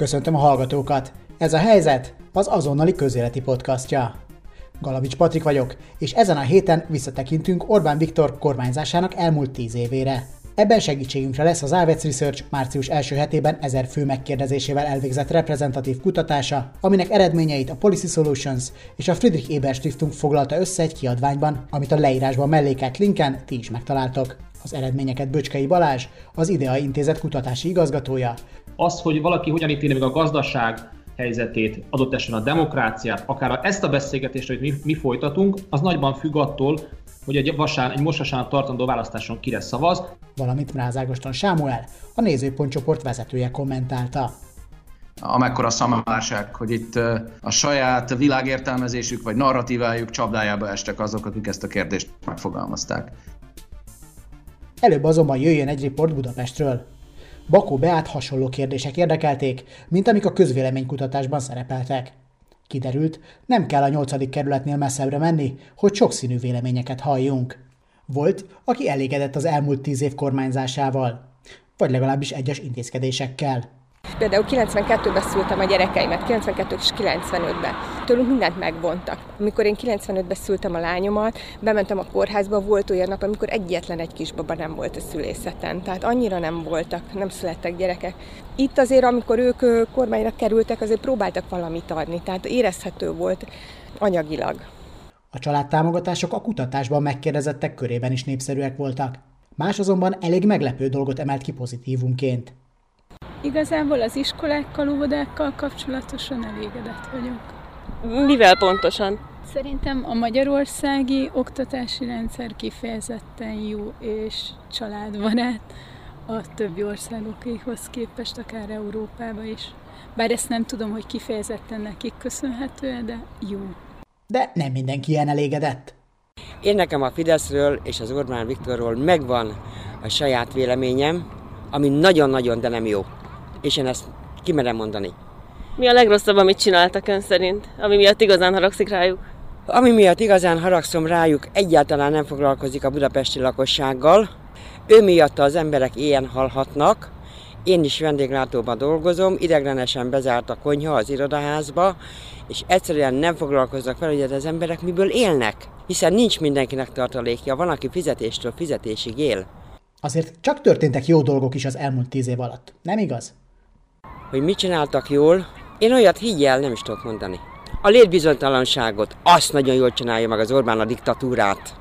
Köszöntöm a hallgatókat! Ez a helyzet az azonnali közéleti podcastja. Galavics Patrik vagyok, és ezen a héten visszatekintünk Orbán Viktor kormányzásának elmúlt tíz évére. Ebben segítségünkre lesz az Avets Research március első hetében ezer fő megkérdezésével elvégzett reprezentatív kutatása, aminek eredményeit a Policy Solutions és a Friedrich Ebert Stiftung foglalta össze egy kiadványban, amit a leírásban mellékelt linken ti is megtaláltok. Az eredményeket Böcskei Balázs, az IDEA Intézet kutatási igazgatója. Az, hogy valaki hogyan ítéli meg a gazdaság helyzetét, adott esetben a demokráciát, akár ezt a beszélgetést, hogy mi, mi folytatunk, az nagyban függ attól, hogy egy, vasán, egy most tartandó választáson kire szavaz. Valamint Mrázágoston Sámuel, a nézőpont csoport vezetője kommentálta amekkora szamárság, hogy itt a saját világértelmezésük vagy narratívájuk csapdájába estek azok, akik ezt a kérdést megfogalmazták. Előbb azonban jöjjön egy riport Budapestről. Bakó Beát hasonló kérdések érdekelték, mint amik a közvéleménykutatásban szerepeltek. Kiderült, nem kell a nyolcadik kerületnél messzebbre menni, hogy sokszínű véleményeket halljunk. Volt, aki elégedett az elmúlt tíz év kormányzásával, vagy legalábbis egyes intézkedésekkel. Például 92-ben szültem a gyerekeimet, 92 és 95-ben. Tőlünk mindent megvontak. Amikor én 95-ben szültem a lányomat, bementem a kórházba, volt olyan nap, amikor egyetlen egy kisbaba nem volt a szülészeten. Tehát annyira nem voltak, nem születtek gyerekek. Itt azért, amikor ők kormányra kerültek, azért próbáltak valamit adni, tehát érezhető volt anyagilag. A családtámogatások a kutatásban megkérdezettek körében is népszerűek voltak. Más azonban elég meglepő dolgot emelt ki pozitívunként. Igazából az iskolákkal, óvodákkal kapcsolatosan elégedett vagyok. Mivel pontosan? Szerintem a magyarországi oktatási rendszer kifejezetten jó és családbarát a többi országokéhoz képest, akár Európába is. Bár ezt nem tudom, hogy kifejezetten nekik köszönhető, de jó. De nem mindenki ilyen elégedett. Én nekem a Fideszről és az Orbán Viktorról megvan a saját véleményem, ami nagyon-nagyon, de nem jó és én ezt kimerem mondani. Mi a legrosszabb, amit csináltak ön szerint, ami miatt igazán haragszik rájuk? Ami miatt igazán haragszom rájuk, egyáltalán nem foglalkozik a budapesti lakossággal. Ő miatt az emberek ilyen halhatnak. Én is vendéglátóban dolgozom, ideglenesen bezárt a konyha az irodaházba, és egyszerűen nem foglalkoznak vele, hogy az emberek miből élnek. Hiszen nincs mindenkinek tartalékja, van, aki fizetéstől fizetésig él. Azért csak történtek jó dolgok is az elmúlt tíz év alatt, nem igaz? hogy mit csináltak jól, én olyat higgyel nem is tudok mondani. A létbizonytalanságot, azt nagyon jól csinálja meg az Orbán a diktatúrát.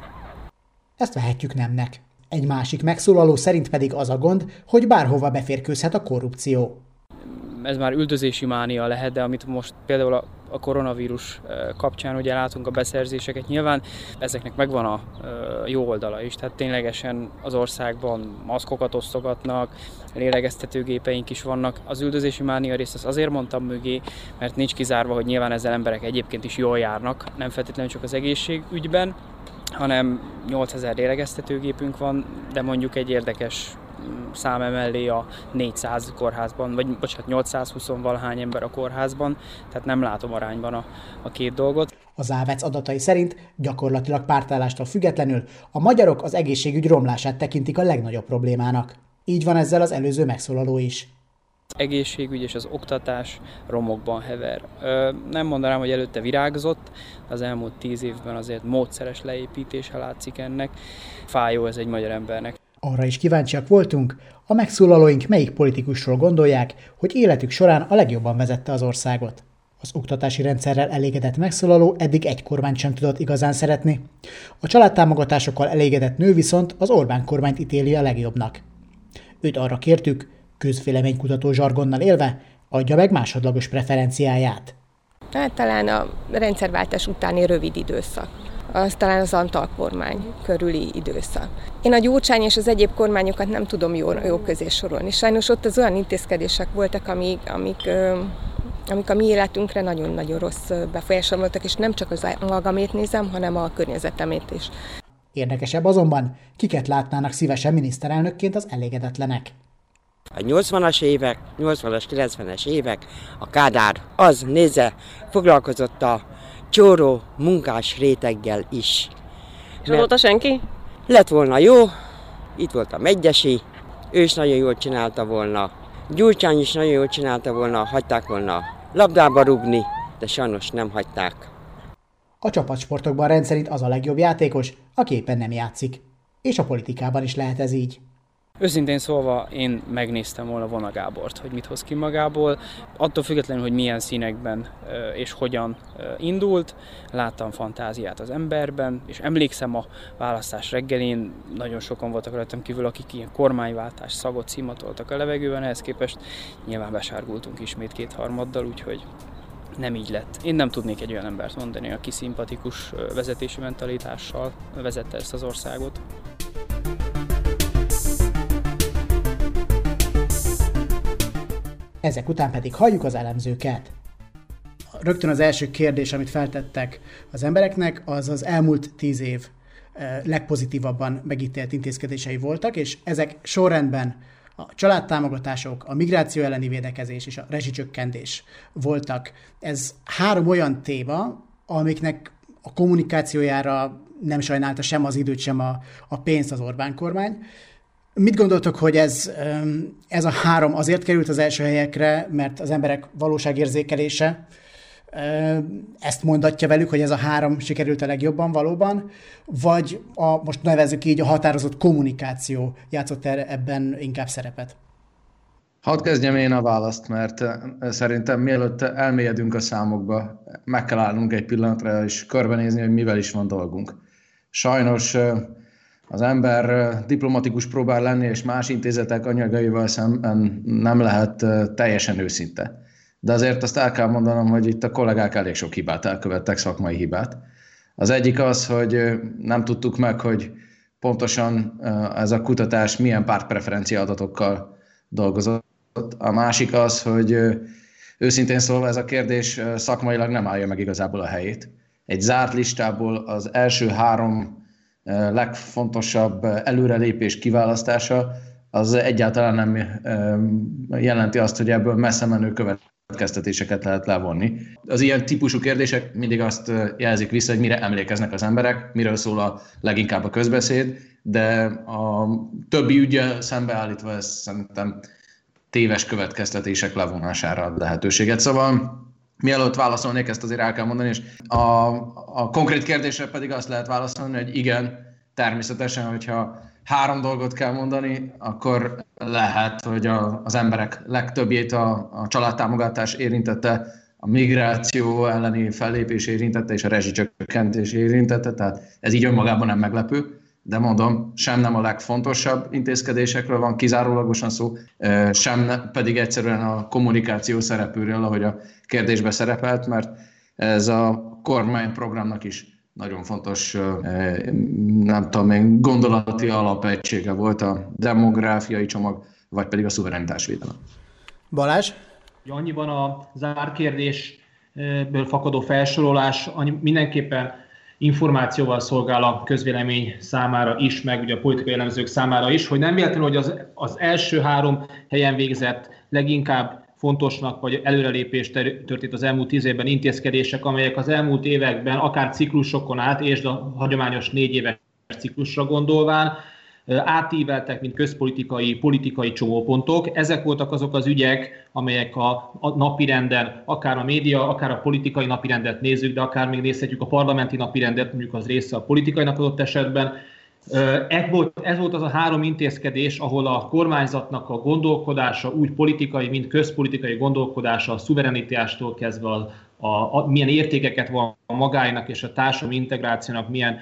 Ezt vehetjük nemnek. Egy másik megszólaló szerint pedig az a gond, hogy bárhova beférkőzhet a korrupció. Ez már üldözési mánia lehet, de amit most például a a koronavírus kapcsán ugye látunk a beszerzéseket. Nyilván ezeknek megvan a jó oldala is, tehát ténylegesen az országban maszkokat osztogatnak, lélegeztetőgépeink is vannak. Az üldözési mánia részt azt azért mondtam mögé, mert nincs kizárva, hogy nyilván ezzel emberek egyébként is jól járnak, nem feltétlenül csak az egészségügyben, hanem 8000 lélegeztetőgépünk van, de mondjuk egy érdekes szám emellé a 400 kórházban, vagy bocsánat, 820 valahány ember a kórházban, tehát nem látom arányban a, a két dolgot. Az Ávec adatai szerint gyakorlatilag pártállástól függetlenül a magyarok az egészségügy romlását tekintik a legnagyobb problémának. Így van ezzel az előző megszólaló is egészségügy és az oktatás romokban hever. Nem mondanám, hogy előtte virágzott, az elmúlt tíz évben azért módszeres leépítése látszik ennek. Fájó ez egy magyar embernek. Arra is kíváncsiak voltunk, a megszólalóink melyik politikusról gondolják, hogy életük során a legjobban vezette az országot. Az oktatási rendszerrel elégedett megszólaló eddig egy kormányt sem tudott igazán szeretni. A családtámogatásokkal elégedett nő viszont az Orbán kormányt ítéli a legjobbnak. Őt arra kértük, közvéleménykutató zsargonnal élve, adja meg másodlagos preferenciáját. Hát talán a rendszerváltás utáni rövid időszak az talán az Antal kormány körüli időszak. Én a Gyurcsány és az egyéb kormányokat nem tudom jó, jó közé sorolni. Sajnos ott az olyan intézkedések voltak, amik, amik amik a mi életünkre nagyon-nagyon rossz befolyással voltak, és nem csak az magamét nézem, hanem a környezetemét is. Érdekesebb azonban, kiket látnának szívesen miniszterelnökként az elégedetlenek. A 80-as évek, 80-as, 90-es évek, a Kádár, az nézze, foglalkozott a csóró munkás réteggel is. És azóta senki? Lett volna jó, itt volt a Megyesi, ő is nagyon jól csinálta volna, Gyurcsány is nagyon jól csinálta volna, hagyták volna labdába rugni, de sajnos nem hagyták. A csapatsportokban rendszerint az a legjobb játékos, aki éppen nem játszik. És a politikában is lehet ez így. Őszintén szólva én megnéztem volna Vona Gábort, hogy mit hoz ki magából. Attól függetlenül, hogy milyen színekben és hogyan indult, láttam fantáziát az emberben, és emlékszem a választás reggelén, nagyon sokan voltak rajtam kívül, akik ilyen kormányváltás szagot szimatoltak a levegőben, ehhez képest nyilván besárgultunk ismét kétharmaddal, úgyhogy nem így lett. Én nem tudnék egy olyan embert mondani, aki szimpatikus vezetési mentalitással vezette ezt az országot. Ezek után pedig halljuk az elemzőket. Rögtön az első kérdés, amit feltettek az embereknek, az az elmúlt tíz év eh, legpozitívabban megítélt intézkedései voltak, és ezek sorrendben a családtámogatások, a migráció elleni védekezés és a rezsicsökkentés voltak. Ez három olyan téma, amiknek a kommunikációjára nem sajnálta sem az időt, sem a, a pénzt az Orbán kormány. Mit gondoltok, hogy ez, ez a három azért került az első helyekre, mert az emberek valóságérzékelése ezt mondatja velük, hogy ez a három sikerült a legjobban valóban, vagy a, most nevezzük így, a határozott kommunikáció játszott ebben inkább szerepet? Hadd kezdjem én a választ, mert szerintem mielőtt elmélyedünk a számokba, meg kell állnunk egy pillanatra, és körbenézni, hogy mivel is van dolgunk. Sajnos az ember diplomatikus próbál lenni, és más intézetek anyagaival szemben nem lehet teljesen őszinte. De azért azt el kell mondanom, hogy itt a kollégák elég sok hibát elkövettek, szakmai hibát. Az egyik az, hogy nem tudtuk meg, hogy pontosan ez a kutatás milyen pártpreferencia adatokkal dolgozott. A másik az, hogy őszintén szólva ez a kérdés szakmailag nem állja meg igazából a helyét. Egy zárt listából az első három legfontosabb előrelépés kiválasztása, az egyáltalán nem jelenti azt, hogy ebből messze menő következtetéseket lehet levonni. Az ilyen típusú kérdések mindig azt jelzik vissza, hogy mire emlékeznek az emberek, miről szól a leginkább a közbeszéd, de a többi ügye szembeállítva ez szerintem téves következtetések levonására ad lehetőséget. Szóval Mielőtt válaszolnék, ezt azért el kell mondani, és a, a konkrét kérdésre pedig azt lehet válaszolni, hogy igen, természetesen, hogyha három dolgot kell mondani, akkor lehet, hogy a, az emberek legtöbbjét a, a családtámogatás érintette, a migráció elleni fellépés érintette, és a rezsicsökkentés érintette, tehát ez így önmagában nem meglepő, de mondom, sem nem a legfontosabb intézkedésekről van kizárólagosan szó, sem pedig egyszerűen a kommunikáció szerepőről, ahogy a kérdésbe szerepelt, mert ez a kormányprogramnak is nagyon fontos, nem tudom én, gondolati alapegysége volt a demográfiai csomag, vagy pedig a szuverenitásvédelem. Balázs? Annyiban a zárkérdésből fakadó felsorolás mindenképpen információval szolgál a közvélemény számára is, meg ugye a politikai elemzők számára is, hogy nem véletlenül, hogy az, az első három helyen végzett leginkább fontosnak, vagy előrelépés történt az elmúlt tíz évben intézkedések, amelyek az elmúlt években akár ciklusokon át, és a hagyományos négy éves ciklusra gondolván, átíveltek, mint közpolitikai, politikai csomópontok. Ezek voltak azok az ügyek, amelyek a, a napirenden, akár a média, akár a politikai napirendet nézzük, de akár még nézhetjük a parlamenti napirendet, mondjuk az része a politikai adott esetben, ez volt, ez volt az a három intézkedés, ahol a kormányzatnak a gondolkodása, úgy politikai, mint közpolitikai gondolkodása, a szuverenitástól kezdve a, a, a, milyen értékeket van magáinak és a társadalmi integrációnak milyen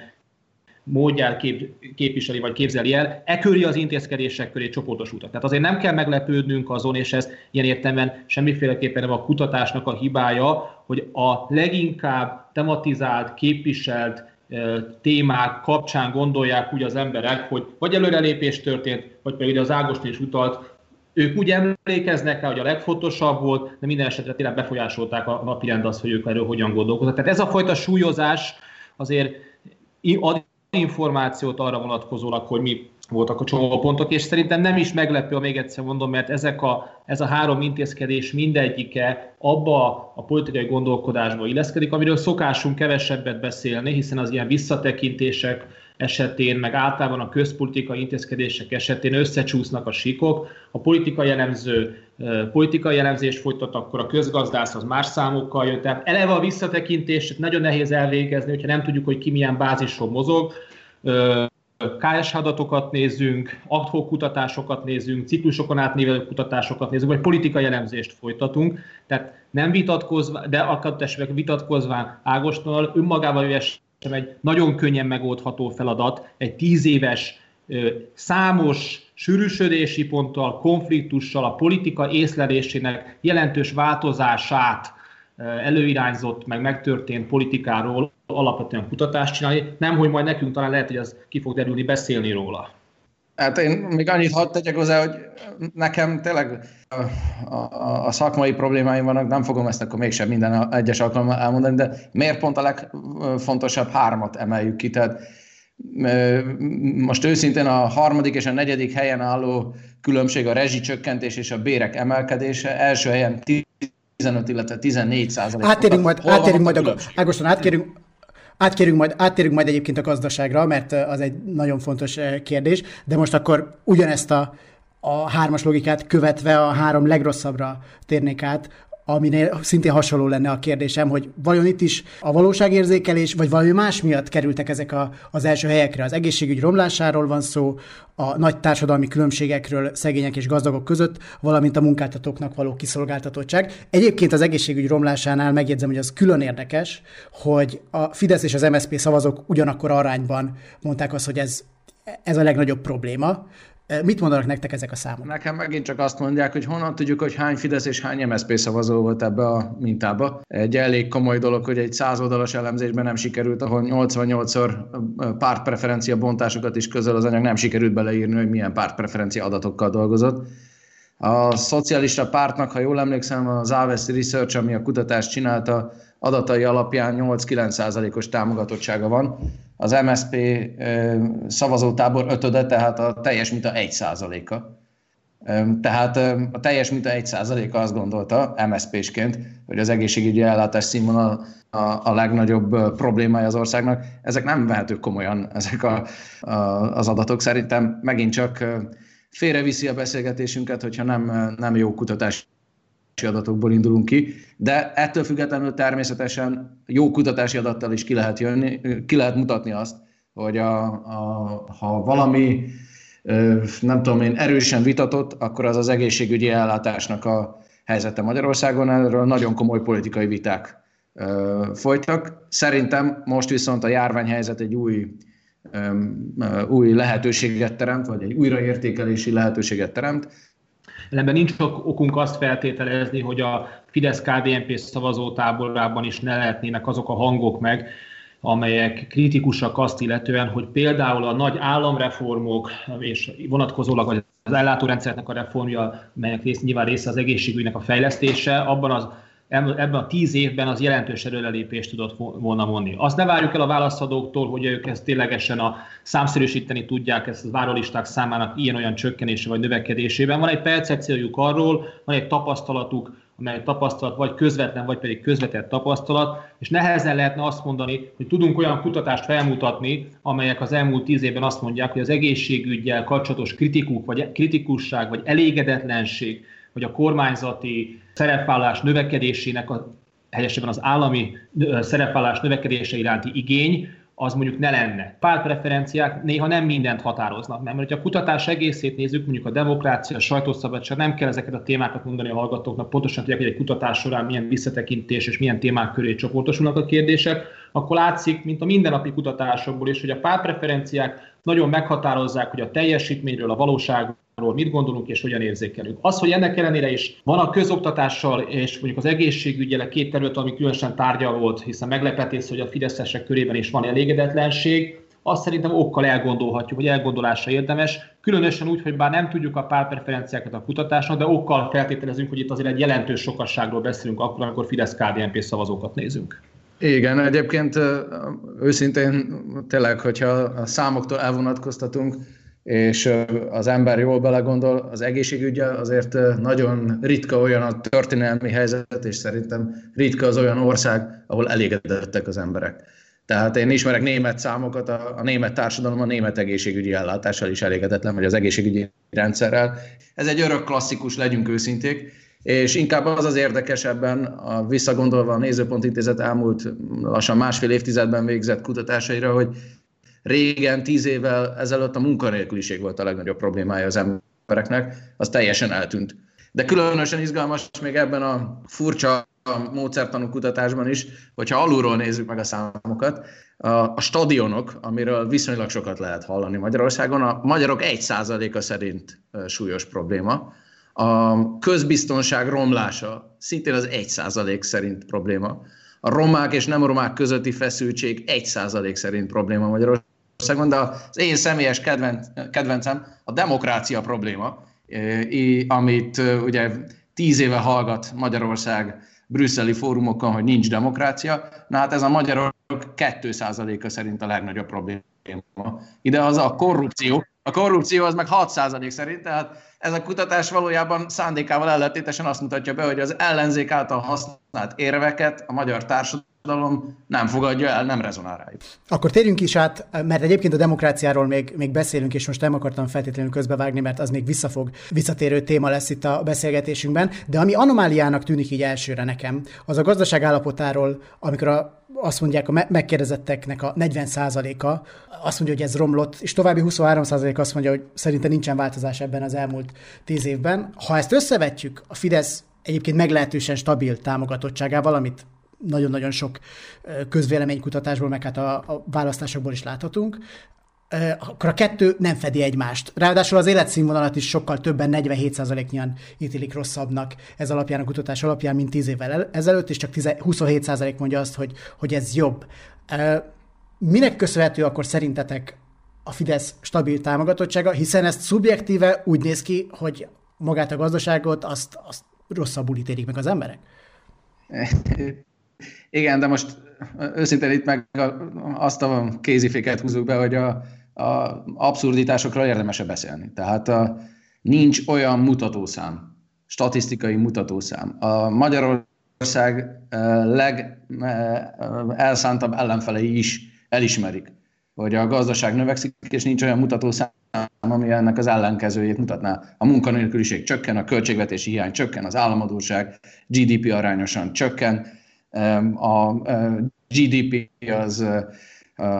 módját kép, képviseli vagy képzeli el, e köré az intézkedések köré csoportosultak. Tehát azért nem kell meglepődnünk azon, és ez ilyen értelemben semmiféleképpen nem a kutatásnak a hibája, hogy a leginkább tematizált, képviselt témák kapcsán gondolják úgy az emberek, hogy vagy előrelépés történt, vagy pedig az Ágoston is utalt, ők úgy emlékeznek rá, hogy a legfontosabb volt, de minden esetre tényleg befolyásolták a napirend azt, hogy ők erről hogyan gondolkoznak. Tehát ez a fajta súlyozás azért ad információt arra vonatkozólag, hogy mi voltak a csomópontok, és szerintem nem is meglepő, még egyszer mondom, mert ezek a, ez a három intézkedés mindegyike abba a politikai gondolkodásba illeszkedik, amiről szokásunk kevesebbet beszélni, hiszen az ilyen visszatekintések esetén, meg általában a közpolitikai intézkedések esetén összecsúsznak a síkok. A politika jellemző politikai jellemzést folytat, akkor a közgazdász az más számokkal jön. Tehát eleve a visszatekintést nagyon nehéz elvégezni, hogyha nem tudjuk, hogy ki milyen bázisról mozog. KSH adatokat nézzünk, adhok kutatásokat nézzünk, ciklusokon átnévelő kutatásokat nézzünk, vagy politikai elemzést folytatunk. Tehát nem vitatkozva, de akár esetleg vitatkozván Ágostonnal önmagával sem egy nagyon könnyen megoldható feladat, egy tíz éves számos sűrűsödési ponttal, konfliktussal, a politika észlelésének jelentős változását előirányzott, meg megtörtént politikáról alapvetően kutatást csinálni, nem, hogy majd nekünk talán lehet, hogy az ki fog derülni beszélni róla. Hát én még annyit hadd tegyek hozzá, hogy nekem tényleg a, a, a szakmai problémáim vannak, nem fogom ezt akkor mégsem minden egyes alkalommal elmondani, de miért pont a legfontosabb hármat emeljük ki? Tehát most őszintén a harmadik és a negyedik helyen álló különbség a rezsicsökkentés és a bérek emelkedése. Első helyen 15, illetve 14 százalék. Átérünk majd, átérünk majd a, Ágoston, átkérünk, Átkérünk majd, áttérünk majd egyébként a gazdaságra, mert az egy nagyon fontos kérdés, de most akkor ugyanezt a, a hármas logikát követve a három legrosszabbra térnék át, aminél szintén hasonló lenne a kérdésem, hogy vajon itt is a valóságérzékelés, vagy valami más miatt kerültek ezek a, az első helyekre. Az egészségügy romlásáról van szó, a nagy társadalmi különbségekről szegények és gazdagok között, valamint a munkáltatóknak való kiszolgáltatottság. Egyébként az egészségügy romlásánál megjegyzem, hogy az külön érdekes, hogy a Fidesz és az MSZP szavazók ugyanakkor arányban mondták azt, hogy ez, ez a legnagyobb probléma. Mit mondanak nektek ezek a számok? Nekem megint csak azt mondják, hogy honnan tudjuk, hogy hány Fidesz és hány MSZP szavazó volt ebbe a mintába. Egy elég komoly dolog, hogy egy százoldalas elemzésben nem sikerült, ahol 88-szor pártpreferencia bontásokat is közöl az anyag, nem sikerült beleírni, hogy milyen pártpreferencia adatokkal dolgozott. A szocialista pártnak, ha jól emlékszem, az Aves Research, ami a kutatást csinálta, adatai alapján 8-9 os támogatottsága van. Az MSP szavazótábor ötöde, tehát a teljes minta 1 százaléka. Tehát a teljes minta 1 százaléka azt gondolta MSZP-sként, hogy az egészségügyi ellátás színvonal a, a legnagyobb problémája az országnak. Ezek nem vehetők komolyan, ezek a, a, az adatok. Szerintem megint csak félreviszi a beszélgetésünket, hogyha nem, nem jó kutatási adatokból indulunk ki, de ettől függetlenül természetesen jó kutatási adattal is ki lehet, jönni, ki lehet mutatni azt, hogy a, a, ha valami nem tudom én, erősen vitatott, akkor az az egészségügyi ellátásnak a helyzete Magyarországon. Erről nagyon komoly politikai viták folytak. Szerintem most viszont a járványhelyzet egy új, új lehetőséget teremt, vagy egy újraértékelési lehetőséget teremt, Ellenben nincs okunk azt feltételezni, hogy a fidesz KDNP szavazótáborában is ne lehetnének azok a hangok meg, amelyek kritikusak azt illetően, hogy például a nagy államreformok és vonatkozólag az ellátórendszernek a reformja, melynek rész, nyilván része az egészségügynek a fejlesztése, abban az ebben a tíz évben az jelentős előrelépést tudott volna mondni. Azt ne várjuk el a válaszadóktól, hogy ők ezt ténylegesen a számszerűsíteni tudják ezt a várólisták számának ilyen-olyan csökkenése vagy növekedésében. Van egy percepciójuk arról, van egy tapasztalatuk, amely tapasztalat vagy közvetlen, vagy pedig közvetett tapasztalat, és nehezen lehetne azt mondani, hogy tudunk olyan kutatást felmutatni, amelyek az elmúlt tíz évben azt mondják, hogy az egészségügyel kapcsolatos kritikuk, vagy kritikusság, vagy elégedetlenség, hogy a kormányzati szerepvállás növekedésének, a, helyesebben az állami szerepvállás növekedése iránti igény, az mondjuk ne lenne. Pártpreferenciák néha nem mindent határoznak meg, mert ha a kutatás egészét nézzük, mondjuk a demokrácia, a sajtószabadság, nem kell ezeket a témákat mondani a hallgatóknak, pontosan tudják, hogy egy kutatás során milyen visszatekintés és milyen témák köré csoportosulnak a kérdések, akkor látszik, mint a mindennapi kutatásokból is, hogy a pártpreferenciák nagyon meghatározzák, hogy a teljesítményről, a valóságról mit gondolunk és hogyan érzékelünk. Az, hogy ennek ellenére is van a közoktatással és mondjuk az egészségügyel két terület, ami különösen tárgya volt, hiszen meglepetés, hogy a fideszesek körében is van elégedetlenség, azt szerintem okkal elgondolhatjuk, hogy elgondolásra érdemes, különösen úgy, hogy bár nem tudjuk a párpreferenciákat a kutatásnak, de okkal feltételezünk, hogy itt azért egy jelentős sokasságról beszélünk akkor, amikor Fidesz-KDNP szavazókat nézünk. Igen, egyébként őszintén tényleg, hogyha a számoktól elvonatkoztatunk, és az ember jól belegondol, az egészségügyel azért nagyon ritka olyan a történelmi helyzet, és szerintem ritka az olyan ország, ahol elégedettek az emberek. Tehát én ismerek német számokat, a, a német társadalom a német egészségügyi ellátással is elégedetlen, vagy az egészségügyi rendszerrel. Ez egy örök klasszikus, legyünk őszinték, és inkább az az érdekesebben, a, visszagondolva a Nézőpont Intézet elmúlt lassan másfél évtizedben végzett kutatásaira, hogy régen, tíz évvel ezelőtt a munkanélküliség volt a legnagyobb problémája az embereknek, az teljesen eltűnt. De különösen izgalmas még ebben a furcsa módszertanú kutatásban is, hogyha alulról nézzük meg a számokat, a, stadionok, amiről viszonylag sokat lehet hallani Magyarországon, a magyarok 1%-a szerint súlyos probléma, a közbiztonság romlása szintén az 1% szerint probléma. A romák és nem romák közötti feszültség 1% szerint probléma Magyarországon, de az én személyes kedvenc, kedvencem a demokrácia probléma, amit ugye tíz éve hallgat Magyarország brüsszeli fórumokon, hogy nincs demokrácia. Na hát ez a magyarok 2%-a szerint a legnagyobb probléma. Ide az a korrupció. A korrupció az meg 6% szerint, tehát ez a kutatás valójában szándékával ellentétesen azt mutatja be, hogy az ellenzék által használt érveket a magyar társadalom nem fogadja el, nem rezonál rájuk. Akkor térjünk is át, mert egyébként a demokráciáról még, még beszélünk, és most nem akartam feltétlenül közbevágni, mert az még visszafog, visszatérő téma lesz itt a beszélgetésünkben, de ami anomáliának tűnik így elsőre nekem, az a gazdaság állapotáról, amikor a azt mondják, a megkérdezetteknek a 40%-a azt mondja, hogy ez romlott, és további 23% azt mondja, hogy szerintem nincsen változás ebben az elmúlt 10 évben. Ha ezt összevetjük a Fidesz egyébként meglehetősen stabil támogatottságával, amit nagyon-nagyon sok közvéleménykutatásból, meg hát a, a választásokból is láthatunk, akkor a kettő nem fedi egymást. Ráadásul az életszínvonalat is sokkal többen, 47%-nyian ítélik rosszabbnak ez alapján, a kutatás alapján, mint 10 évvel ezelőtt, és csak 27% mondja azt, hogy, hogy ez jobb. Minek köszönhető akkor szerintetek a Fidesz stabil támogatottsága, hiszen ezt szubjektíve úgy néz ki, hogy magát a gazdaságot azt, azt rosszabbul ítélik meg az emberek? Igen, de most őszintén itt meg azt a kéziféket húzzuk be, hogy a, a abszurditásokról érdemes beszélni. Tehát a, nincs olyan mutatószám, statisztikai mutatószám. A Magyarország leg elszántabb ellenfelei is elismerik, hogy a gazdaság növekszik, és nincs olyan mutatószám, ami ennek az ellenkezőjét mutatná. A munkanélküliség csökken, a költségvetési hiány csökken, az államadóság GDP arányosan csökken, a GDP az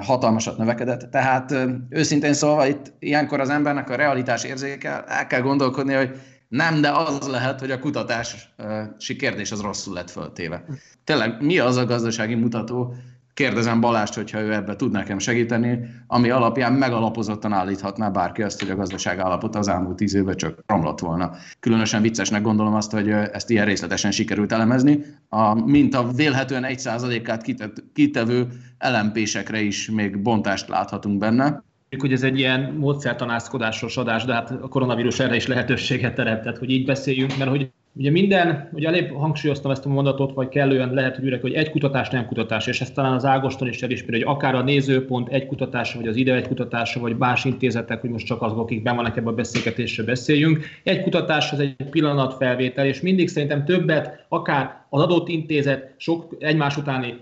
hatalmasat növekedett. Tehát őszintén szólva itt ilyenkor az embernek a realitás érzékel, el kell gondolkodni, hogy nem, de az lehet, hogy a kutatási kérdés az rosszul lett föltéve. Tényleg mi az a gazdasági mutató, kérdezem Balást, hogyha ő ebbe tud nekem segíteni, ami alapján megalapozottan állíthatná bárki azt, hogy a gazdaság állapota az elmúlt tíz évben csak romlott volna. Különösen viccesnek gondolom azt, hogy ezt ilyen részletesen sikerült elemezni, a, mint a vélhetően egy százalékát kitevő elempésekre is még bontást láthatunk benne. Hogy ez egy ilyen módszertanászkodásos adás, de hát a koronavírus erre is lehetőséget teremtett, hogy így beszéljünk, mert hogy Ugye minden, ugye elég hangsúlyoztam ezt a mondatot, vagy kellően lehet, hogy üreg, hogy egy kutatás nem kutatás, és ezt talán az Ágoston is elismeri, hogy akár a nézőpont egy kutatása, vagy az ide egy kutatása, vagy más intézetek, hogy most csak azok, akik ben vannak ebben a beszélgetésre beszéljünk. Egy kutatás az egy pillanatfelvétel, és mindig szerintem többet, akár az adott intézet sok egymás utáni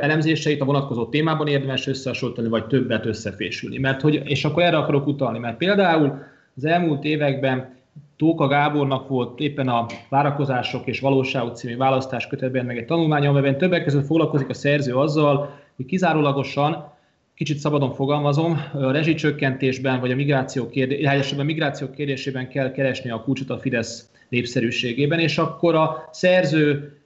elemzéseit a vonatkozó témában érdemes összehasonlítani, vagy többet összefésülni. Mert hogy, és akkor erre akarok utalni, mert például az elmúlt években Tóka Gábornak volt éppen a Várakozások és Valóságok című választás kötetben meg egy tanulmány, amiben többek között foglalkozik a szerző azzal, hogy kizárólagosan, kicsit szabadon fogalmazom, a rezsicsökkentésben vagy a migráció, kérdé- a migráció kérdésében kell keresni a kulcsot a Fidesz népszerűségében, és akkor a szerző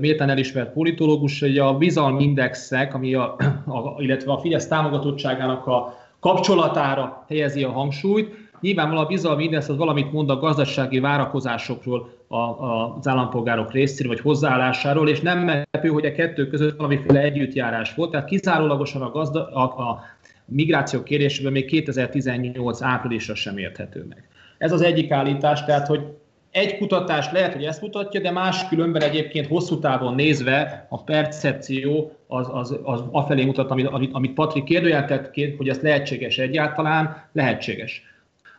méltán elismert politológus, hogy a bizalmindexek, ami a, a, illetve a Fidesz támogatottságának a kapcsolatára helyezi a hangsúlyt, Nyilvánvalóan a bizalmi index az valamit mond a gazdasági várakozásokról a, a, az állampolgárok részéről, vagy hozzáállásáról, és nem meglepő, hogy a kettő között valamiféle együttjárás volt. Tehát kizárólagosan a, gazda, a, a migráció kérésében még 2018 áprilisra sem érthető meg. Ez az egyik állítás, tehát hogy egy kutatás lehet, hogy ezt mutatja, de más különben egyébként hosszú távon nézve a percepció az, az, az afelé mutat, amit, amit Patrik kérdőjeltett, hogy ez lehetséges egyáltalán, lehetséges.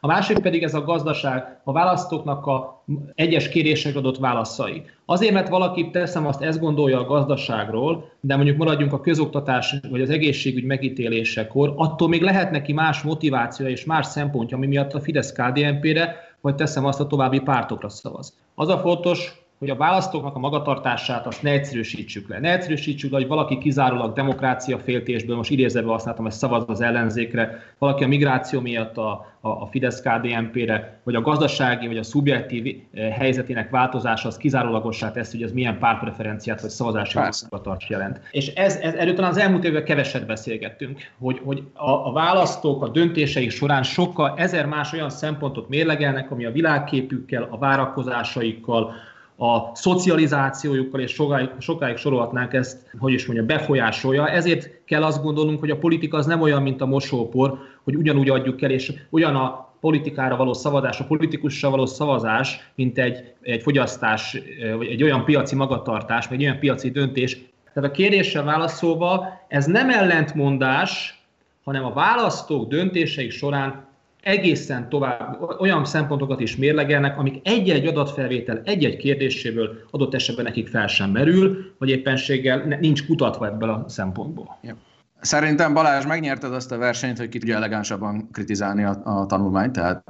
A másik pedig ez a gazdaság, a választóknak a egyes kérésekre adott válaszai. Azért, mert valaki teszem azt, ezt gondolja a gazdaságról, de mondjuk maradjunk a közoktatás vagy az egészségügy megítélésekor, attól még lehet neki más motivációja és más szempontja, ami miatt a Fidesz-KDNP-re, vagy teszem azt a további pártokra szavaz. Az a fontos, hogy a választóknak a magatartását azt ne egyszerűsítsük le. Ne egyszerűsítsük le, hogy valaki kizárólag demokrácia féltésből, most idézve használtam, hogy szavaz az ellenzékre, valaki a migráció miatt a, a, a Fidesz-KDNP-re, vagy a gazdasági, vagy a szubjektív eh, helyzetének változása az kizárólagossá teszi, hogy ez milyen pártpreferenciát vagy szavazási magatartást jelent. És ez, ez, erről talán az elmúlt években keveset beszélgettünk, hogy, hogy a, a választók a döntéseik során sokkal ezer más olyan szempontot mérlegelnek, ami a világképükkel, a várakozásaikkal, a szocializációjukkal, és sokáig, sokáig sorolhatnánk ezt, hogy is mondja, befolyásolja. Ezért kell azt gondolnunk, hogy a politika az nem olyan, mint a mosópor, hogy ugyanúgy adjuk el, és olyan a politikára való szavazás, a politikussal való szavazás, mint egy, egy fogyasztás, vagy egy olyan piaci magatartás, vagy egy olyan piaci döntés. Tehát a kérdéssel válaszolva, ez nem ellentmondás, hanem a választók döntéseik során egészen tovább olyan szempontokat is mérlegelnek, amik egy-egy adatfelvétel egy-egy kérdéséből adott esetben nekik fel sem merül, vagy éppenséggel nincs kutatva ebből a szempontból. Ja. Szerintem Balázs megnyerted azt a versenyt, hogy ki tudja elegánsabban kritizálni a, a tanulmányt, tehát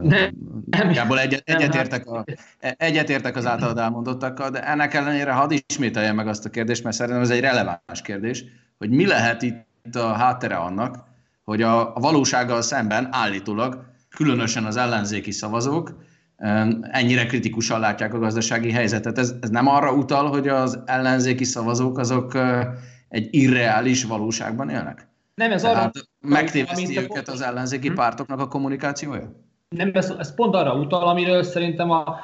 nem, egyet, egyetértek, a, egyetértek az általad elmondottakkal, de ennek ellenére hadd ismételjem meg azt a kérdést, mert szerintem ez egy releváns kérdés, hogy mi lehet itt a háttere annak, hogy a, a valósággal szemben állítólag, különösen az ellenzéki szavazók, ennyire kritikusan látják a gazdasági helyzetet. Ez, ez nem arra utal, hogy az ellenzéki szavazók azok egy irreális valóságban élnek? Nem, ez arra... Megtéveszti őket az ellenzéki hm? pártoknak a kommunikációja? Nem, ez, ez pont arra utal, amiről szerintem a,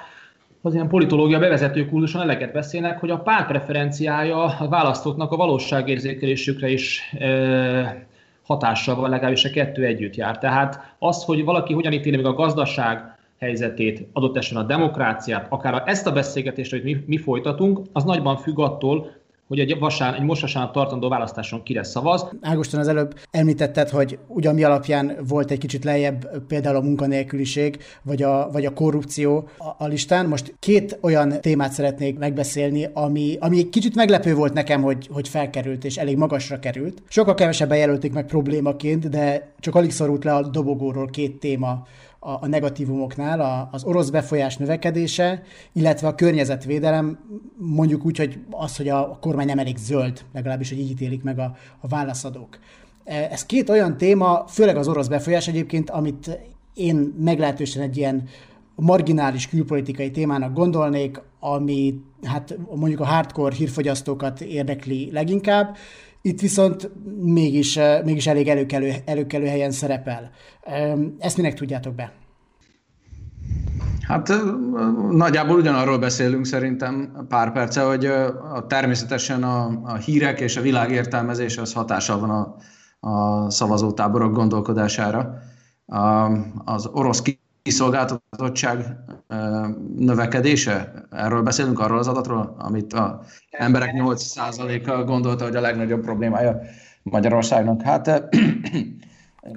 az ilyen politológia bevezető kurzuson eleget beszélnek, hogy a pártpreferenciája a választóknak a valóságérzékelésükre is e, hatással van, legalábbis a kettő együtt jár. Tehát az, hogy valaki hogyan ítéli meg a gazdaság helyzetét, adott esetben a demokráciát, akár ezt a beszélgetést, hogy mi, mi folytatunk, az nagyban függ attól, hogy egy, vasán, egy most tartandó választáson kire szavaz. Ágoston az előbb említetted, hogy ugyan mi alapján volt egy kicsit lejjebb például a munkanélküliség, vagy a, vagy a korrupció a, a listán. Most két olyan témát szeretnék megbeszélni, ami, ami egy kicsit meglepő volt nekem, hogy, hogy felkerült, és elég magasra került. Sokkal kevesebben jelölték meg problémaként, de csak alig szorult le a dobogóról két téma a, a negatívumoknál a, az orosz befolyás növekedése, illetve a környezetvédelem, mondjuk úgy, hogy az, hogy a, a kormány nem elég zöld, legalábbis, hogy így ítélik meg a, a válaszadók. E, ez két olyan téma, főleg az orosz befolyás egyébként, amit én meglehetősen egy ilyen marginális külpolitikai témának gondolnék, ami hát mondjuk a hardcore hírfogyasztókat érdekli leginkább, itt viszont mégis, eh, mégis elég előkelő, előkelő helyen szerepel. Ezt minek tudjátok be? Hát eh, nagyjából ugyanarról beszélünk szerintem pár perce, hogy eh, természetesen a, a hírek és a világ értelmezése az hatással van a, a szavazótáborok gondolkodására. Az orosz kiszolgáltatottság növekedése? Erről beszélünk, arról az adatról, amit a emberek 8%-a gondolta, hogy a legnagyobb problémája Magyarországnak. Hát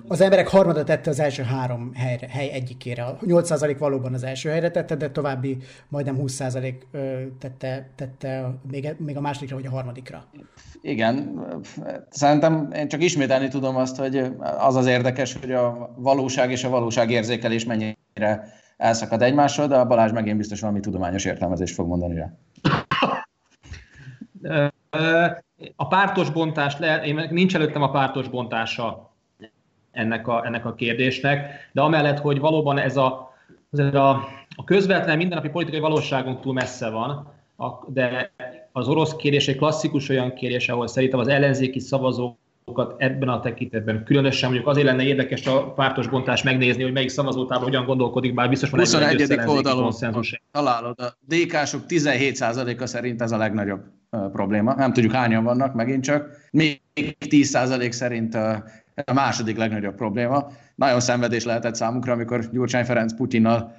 az emberek harmada tette az első három helyre, hely egyikére. 8% valóban az első helyre tette, de további majdnem 20% tette, tette még, még a másodikra vagy a harmadikra. Igen, szerintem én csak ismételni tudom azt, hogy az az érdekes, hogy a valóság és a valóság érzékelés mennyire elszakad egymásról, de a Balázs megint biztos valami tudományos értelmezést fog mondani rá. A pártos bontás, én nincs előttem a pártos bontása ennek a, ennek a kérdésnek, de amellett, hogy valóban ez a, azért a, a közvetlen mindennapi politikai valóságon túl messze van, de az orosz kérdés egy klasszikus olyan kérdés, ahol szerintem az ellenzéki szavazók ebben a tekintetben. Különösen mondjuk azért lenne érdekes a pártos bontás megnézni, hogy melyik szavazótában hogyan gondolkodik, bár biztos van 21. oldalon találod. A DK-sok 17%-a szerint ez a legnagyobb probléma. Nem tudjuk hányan vannak, megint csak. Még 10% szerint a második legnagyobb probléma. Nagyon szenvedés lehetett számukra, amikor Gyurcsány Ferenc Putyinnal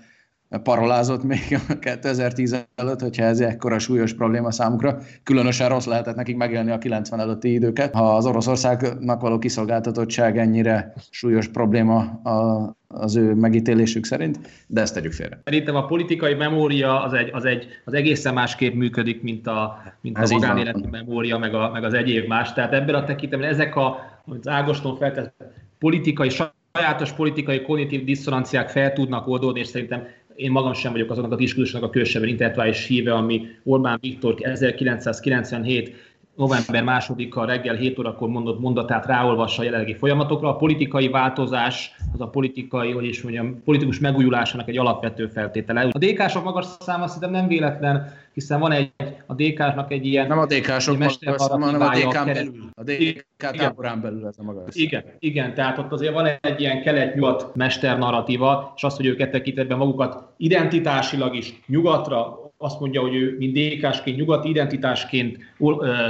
parolázott még 2010 előtt, hogyha ez ekkora súlyos probléma számukra. Különösen rossz lehetett nekik megélni a 90 előtti időket. Ha az Oroszországnak való kiszolgáltatottság ennyire súlyos probléma a, az ő megítélésük szerint, de ezt tegyük félre. Szerintem a politikai memória az, egy, az, egy, az egészen másképp működik, mint a, mint Ez a magánéleti memória, meg, a, meg az egyéb más. Tehát ebben a tekintetben ezek a, az Ágoston feltett politikai, sajátos politikai kognitív diszonanciák fel tudnak oldódni, és szerintem én magam sem vagyok azonnak a diskurzusnak a külsebben intellektuális híve, ami Orbán Viktor 1997 november másodika reggel 7 órakor mondott mondatát ráolvassa a jelenlegi folyamatokra. A politikai változás, az a politikai, hogy is mondjam, politikus megújulásának egy alapvető feltétele. A DK-sok magas száma szerintem nem véletlen, hiszen van egy, a DK-nak egy ilyen... Nem a DK-sok, hanem a DK belül. A DK táborán belül ez a maga Igen, igen, tehát ott azért van egy ilyen kelet-nyugat mester narratíva, és az, hogy őket tekintetben magukat identitásilag is nyugatra, azt mondja, hogy ő mint DK-sként, nyugati identitásként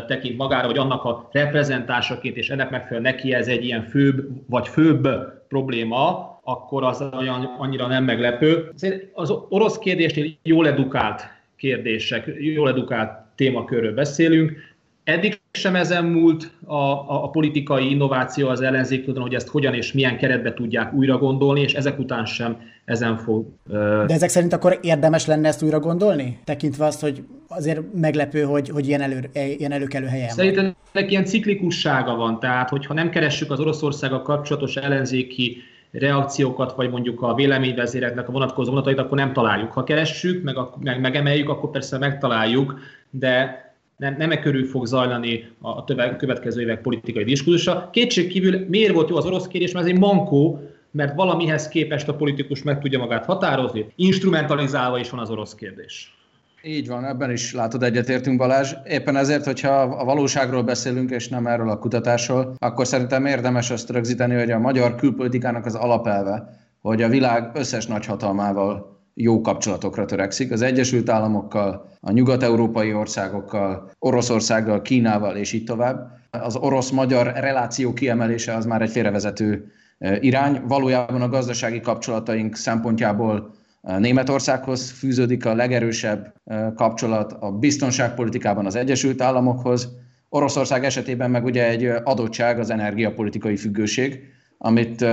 tekint magára, vagy annak a reprezentásaként, és ennek megfelelően neki ez egy ilyen főbb, vagy főbb probléma, akkor az olyan, annyira nem meglepő. Az orosz kérdésnél jól edukált kérdések, jól edukált témakörről beszélünk. Eddig sem ezen múlt a, a, a politikai innováció az ellenzék, tudom, hogy ezt hogyan és milyen keretbe tudják újra gondolni, és ezek után sem ezen fog. Uh... De ezek szerint akkor érdemes lenne ezt újra gondolni? Tekintve azt, hogy azért meglepő, hogy, hogy ilyen, elő, ilyen előkelő helyen Szerintem van. ennek ilyen ciklikussága van, tehát hogyha nem keressük az Oroszországgal kapcsolatos ellenzéki reakciókat, vagy mondjuk a véleményvezéreknek a vonatkozó vonatait, akkor nem találjuk. Ha keressük, meg, meg megemeljük, akkor persze megtaláljuk, de nem, nem e körül fog zajlani a következő évek politikai diskurzusa. Kétség kívül miért volt jó az orosz kérdés, mert ez egy mankó, mert valamihez képest a politikus meg tudja magát határozni, instrumentalizálva is van az orosz kérdés. Így van, ebben is látod egyetértünk Balázs. Éppen ezért, hogyha a valóságról beszélünk, és nem erről a kutatásról, akkor szerintem érdemes azt rögzíteni, hogy a magyar külpolitikának az alapelve, hogy a világ összes nagyhatalmával jó kapcsolatokra törekszik. Az Egyesült Államokkal, a nyugat-európai országokkal, Oroszországgal, Kínával és így tovább. Az orosz-magyar reláció kiemelése az már egy félrevezető e, irány. Valójában a gazdasági kapcsolataink szempontjából e, Németországhoz fűződik a legerősebb e, kapcsolat, a biztonságpolitikában az Egyesült Államokhoz, Oroszország esetében meg ugye egy adottság az energiapolitikai függőség, amit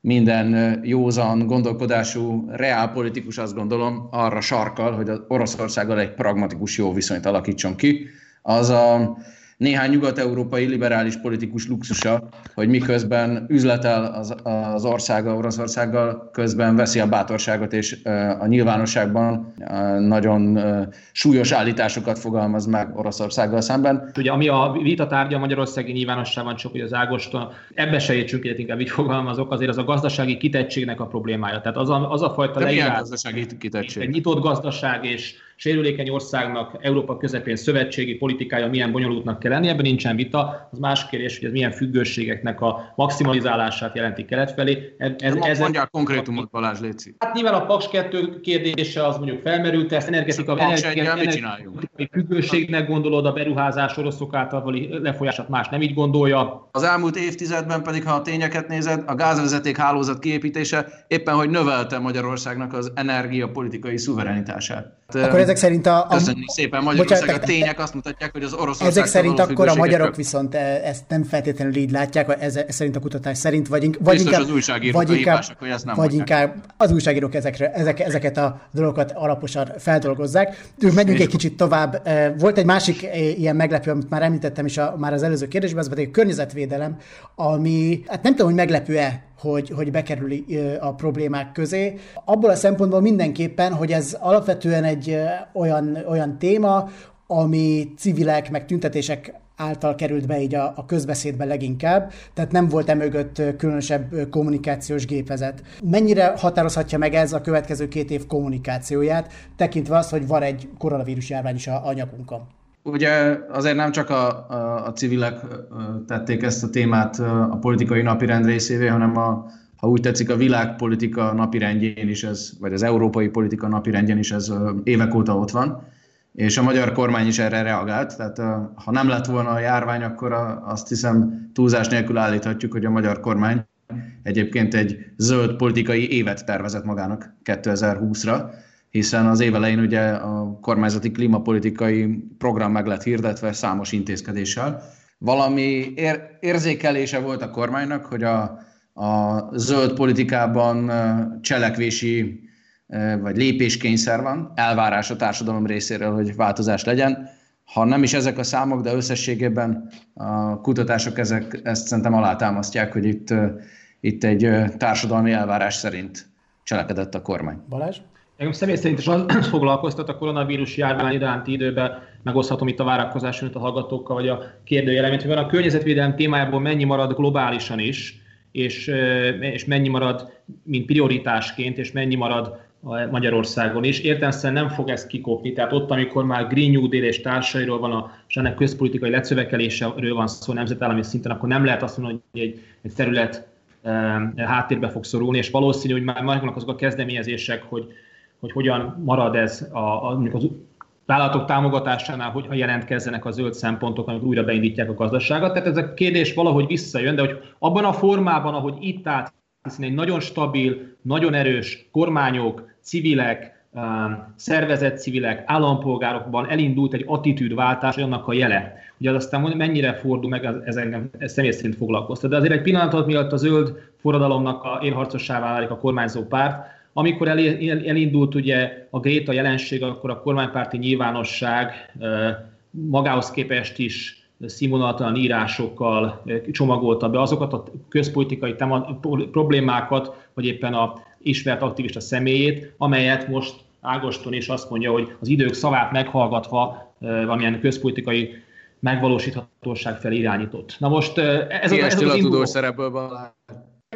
minden józan gondolkodású reálpolitikus azt gondolom arra sarkal, hogy az Oroszországgal egy pragmatikus jó viszonyt alakítson ki. Az a néhány nyugat-európai liberális politikus luxusa, hogy miközben üzletel az, az országa Oroszországgal, közben veszi a bátorságot, és a nyilvánosságban nagyon súlyos állításokat fogalmaz meg Oroszországgal szemben. Ugye ami a vita tárgya Magyarországi nyilvánosságban, csak hogy az Ágoston, ebbe se értsünk egyet, inkább így fogalmazok, azért az a gazdasági kitettségnek a problémája. Tehát az a, az a fajta leírás, gazdasági kitettség? Egy nyitott gazdaság és sérülékeny országnak Európa közepén szövetségi politikája milyen bonyolultnak kell lenni, ebben nincsen vita. Az más kérdés, hogy ez milyen függőségeknek a maximalizálását jelenti kelet felé. Ez, ez, ez Mondják konkrétumot, Balázs Léci. Hát nyilván a Paks 2 kérdése az mondjuk felmerült, ezt energetika, energetikai függőségnek gondolod, a beruházás oroszok által lefolyását más nem így gondolja. Az elmúlt évtizedben pedig, ha a tényeket nézed, a gázvezeték hálózat kiépítése éppen, hogy növelte Magyarországnak az energiapolitikai szuverenitását. Akkor ezek szerint a... a Köszönjük szépen, Magyarország bocsánat, a tények azt mutatják, hogy az Oroszország... Ezek szerint akkor a magyarok viszont e- ezt nem feltétlenül így látják, ez, ez szerint a kutatás szerint, vagy, vagy inkább... az újságírók vagy inkább, hibásak, hogy ezt nem Vagy inkább az újságírók ezekre, ezek, ezeket a dolgokat alaposan feldolgozzák. Megyünk egy kicsit tovább. E, volt egy másik e, ilyen meglepő, amit már említettem is a, már az előző kérdésben, az pedig a környezetvédelem, ami, hát nem tudom, hogy meglepő-e, hogy, hogy bekerül a problémák közé. Abból a szempontból mindenképpen, hogy ez alapvetően egy olyan, olyan téma, ami civilek, meg tüntetések által került be így a, a közbeszédbe leginkább, tehát nem volt emögött különösebb kommunikációs gépezet. Mennyire határozhatja meg ez a következő két év kommunikációját, tekintve azt, hogy van egy koronavírus járvány is a anyagunkon? Ugye azért nem csak a, a, a civilek tették ezt a témát a politikai napirend részévé, hanem a, ha úgy tetszik, a világpolitika napirendjén is ez, vagy az európai politika napirendjén is ez évek óta ott van, és a magyar kormány is erre reagált, tehát ha nem lett volna a járvány, akkor azt hiszem túlzás nélkül állíthatjuk, hogy a magyar kormány egyébként egy zöld politikai évet tervezett magának 2020-ra, hiszen az évelején ugye a kormányzati klímapolitikai program meg lett hirdetve számos intézkedéssel. Valami ér- érzékelése volt a kormánynak, hogy a, a zöld politikában cselekvési vagy lépéskényszer van, elvárás a társadalom részéről, hogy változás legyen. Ha nem is ezek a számok, de összességében a kutatások ezek, ezt szerintem alátámasztják, hogy itt, itt egy társadalmi elvárás szerint cselekedett a kormány. Balázs? Engem személy szerint is az foglalkoztat a koronavírus járvány iránti időben, megoszthatom itt a várakozáson a hallgatókkal, vagy a kérdőjelemet, hogy a környezetvédelem témájából mennyi marad globálisan is, és, és mennyi marad, mint prioritásként, és mennyi marad Magyarországon is. Értelemszerűen nem fog ez kikopni, tehát ott, amikor már Green New Deal és társairól van, a, és ennek közpolitikai lecövekeléséről van szó nemzetállami szinten, akkor nem lehet azt mondani, hogy egy, egy terület e, háttérbe fog szorulni, és valószínű, hogy már megvannak azok a kezdeményezések, hogy, hogy hogyan marad ez a, a, az vállalatok támogatásánál, hogy jelentkezzenek a zöld szempontok, amikor újra beindítják a gazdaságot. Tehát ez a kérdés valahogy visszajön, de hogy abban a formában, ahogy itt állt, hiszen egy nagyon stabil, nagyon erős kormányok, civilek, um, szervezett civilek, állampolgárokban elindult egy attitűdváltás, annak a jele. Ugye az aztán mennyire fordul meg, ez engem ez személy szerint foglalkoztat. De azért egy pillanatot, mielőtt a zöld forradalomnak a élharcossá válik a kormányzó párt, amikor elindult ugye a Gréta jelenség, akkor a kormánypárti nyilvánosság magához képest is színvonaltalan írásokkal csomagolta be azokat a közpolitikai tema, problémákat, vagy éppen a ismert aktivista személyét, amelyet most Ágoston is azt mondja, hogy az idők szavát meghallgatva valamilyen közpolitikai megvalósíthatóság felé irányított. Na most ez, a, ez az a tudós szerepből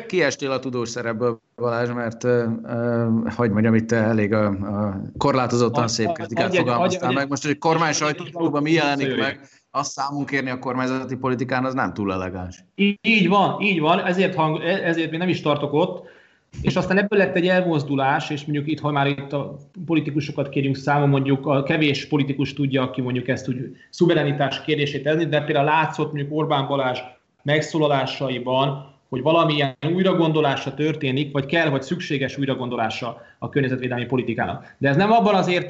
kiestél a tudós szerepből, Balázs, mert uh, uh, hogy mondjam, itt elég a, a korlátozottan szép kritikát fogalmaztál meg. Most, hogy kormány sajtóban mi jelenik meg, azt számunk kérni a kormányzati politikán, az nem túl elegáns. Így van, így van, ezért, hang, ezért még nem is tartok ott, és aztán ebből lett egy elmozdulás, és mondjuk itt, ha már itt a politikusokat kérjünk számon, mondjuk a kevés politikus tudja, aki mondjuk ezt úgy szuverenitás kérdését tenni, de például látszott mondjuk Orbán Balázs megszólalásaiban, hogy valamilyen újragondolása történik, vagy kell, vagy szükséges újragondolása a környezetvédelmi politikának. De ez nem abban az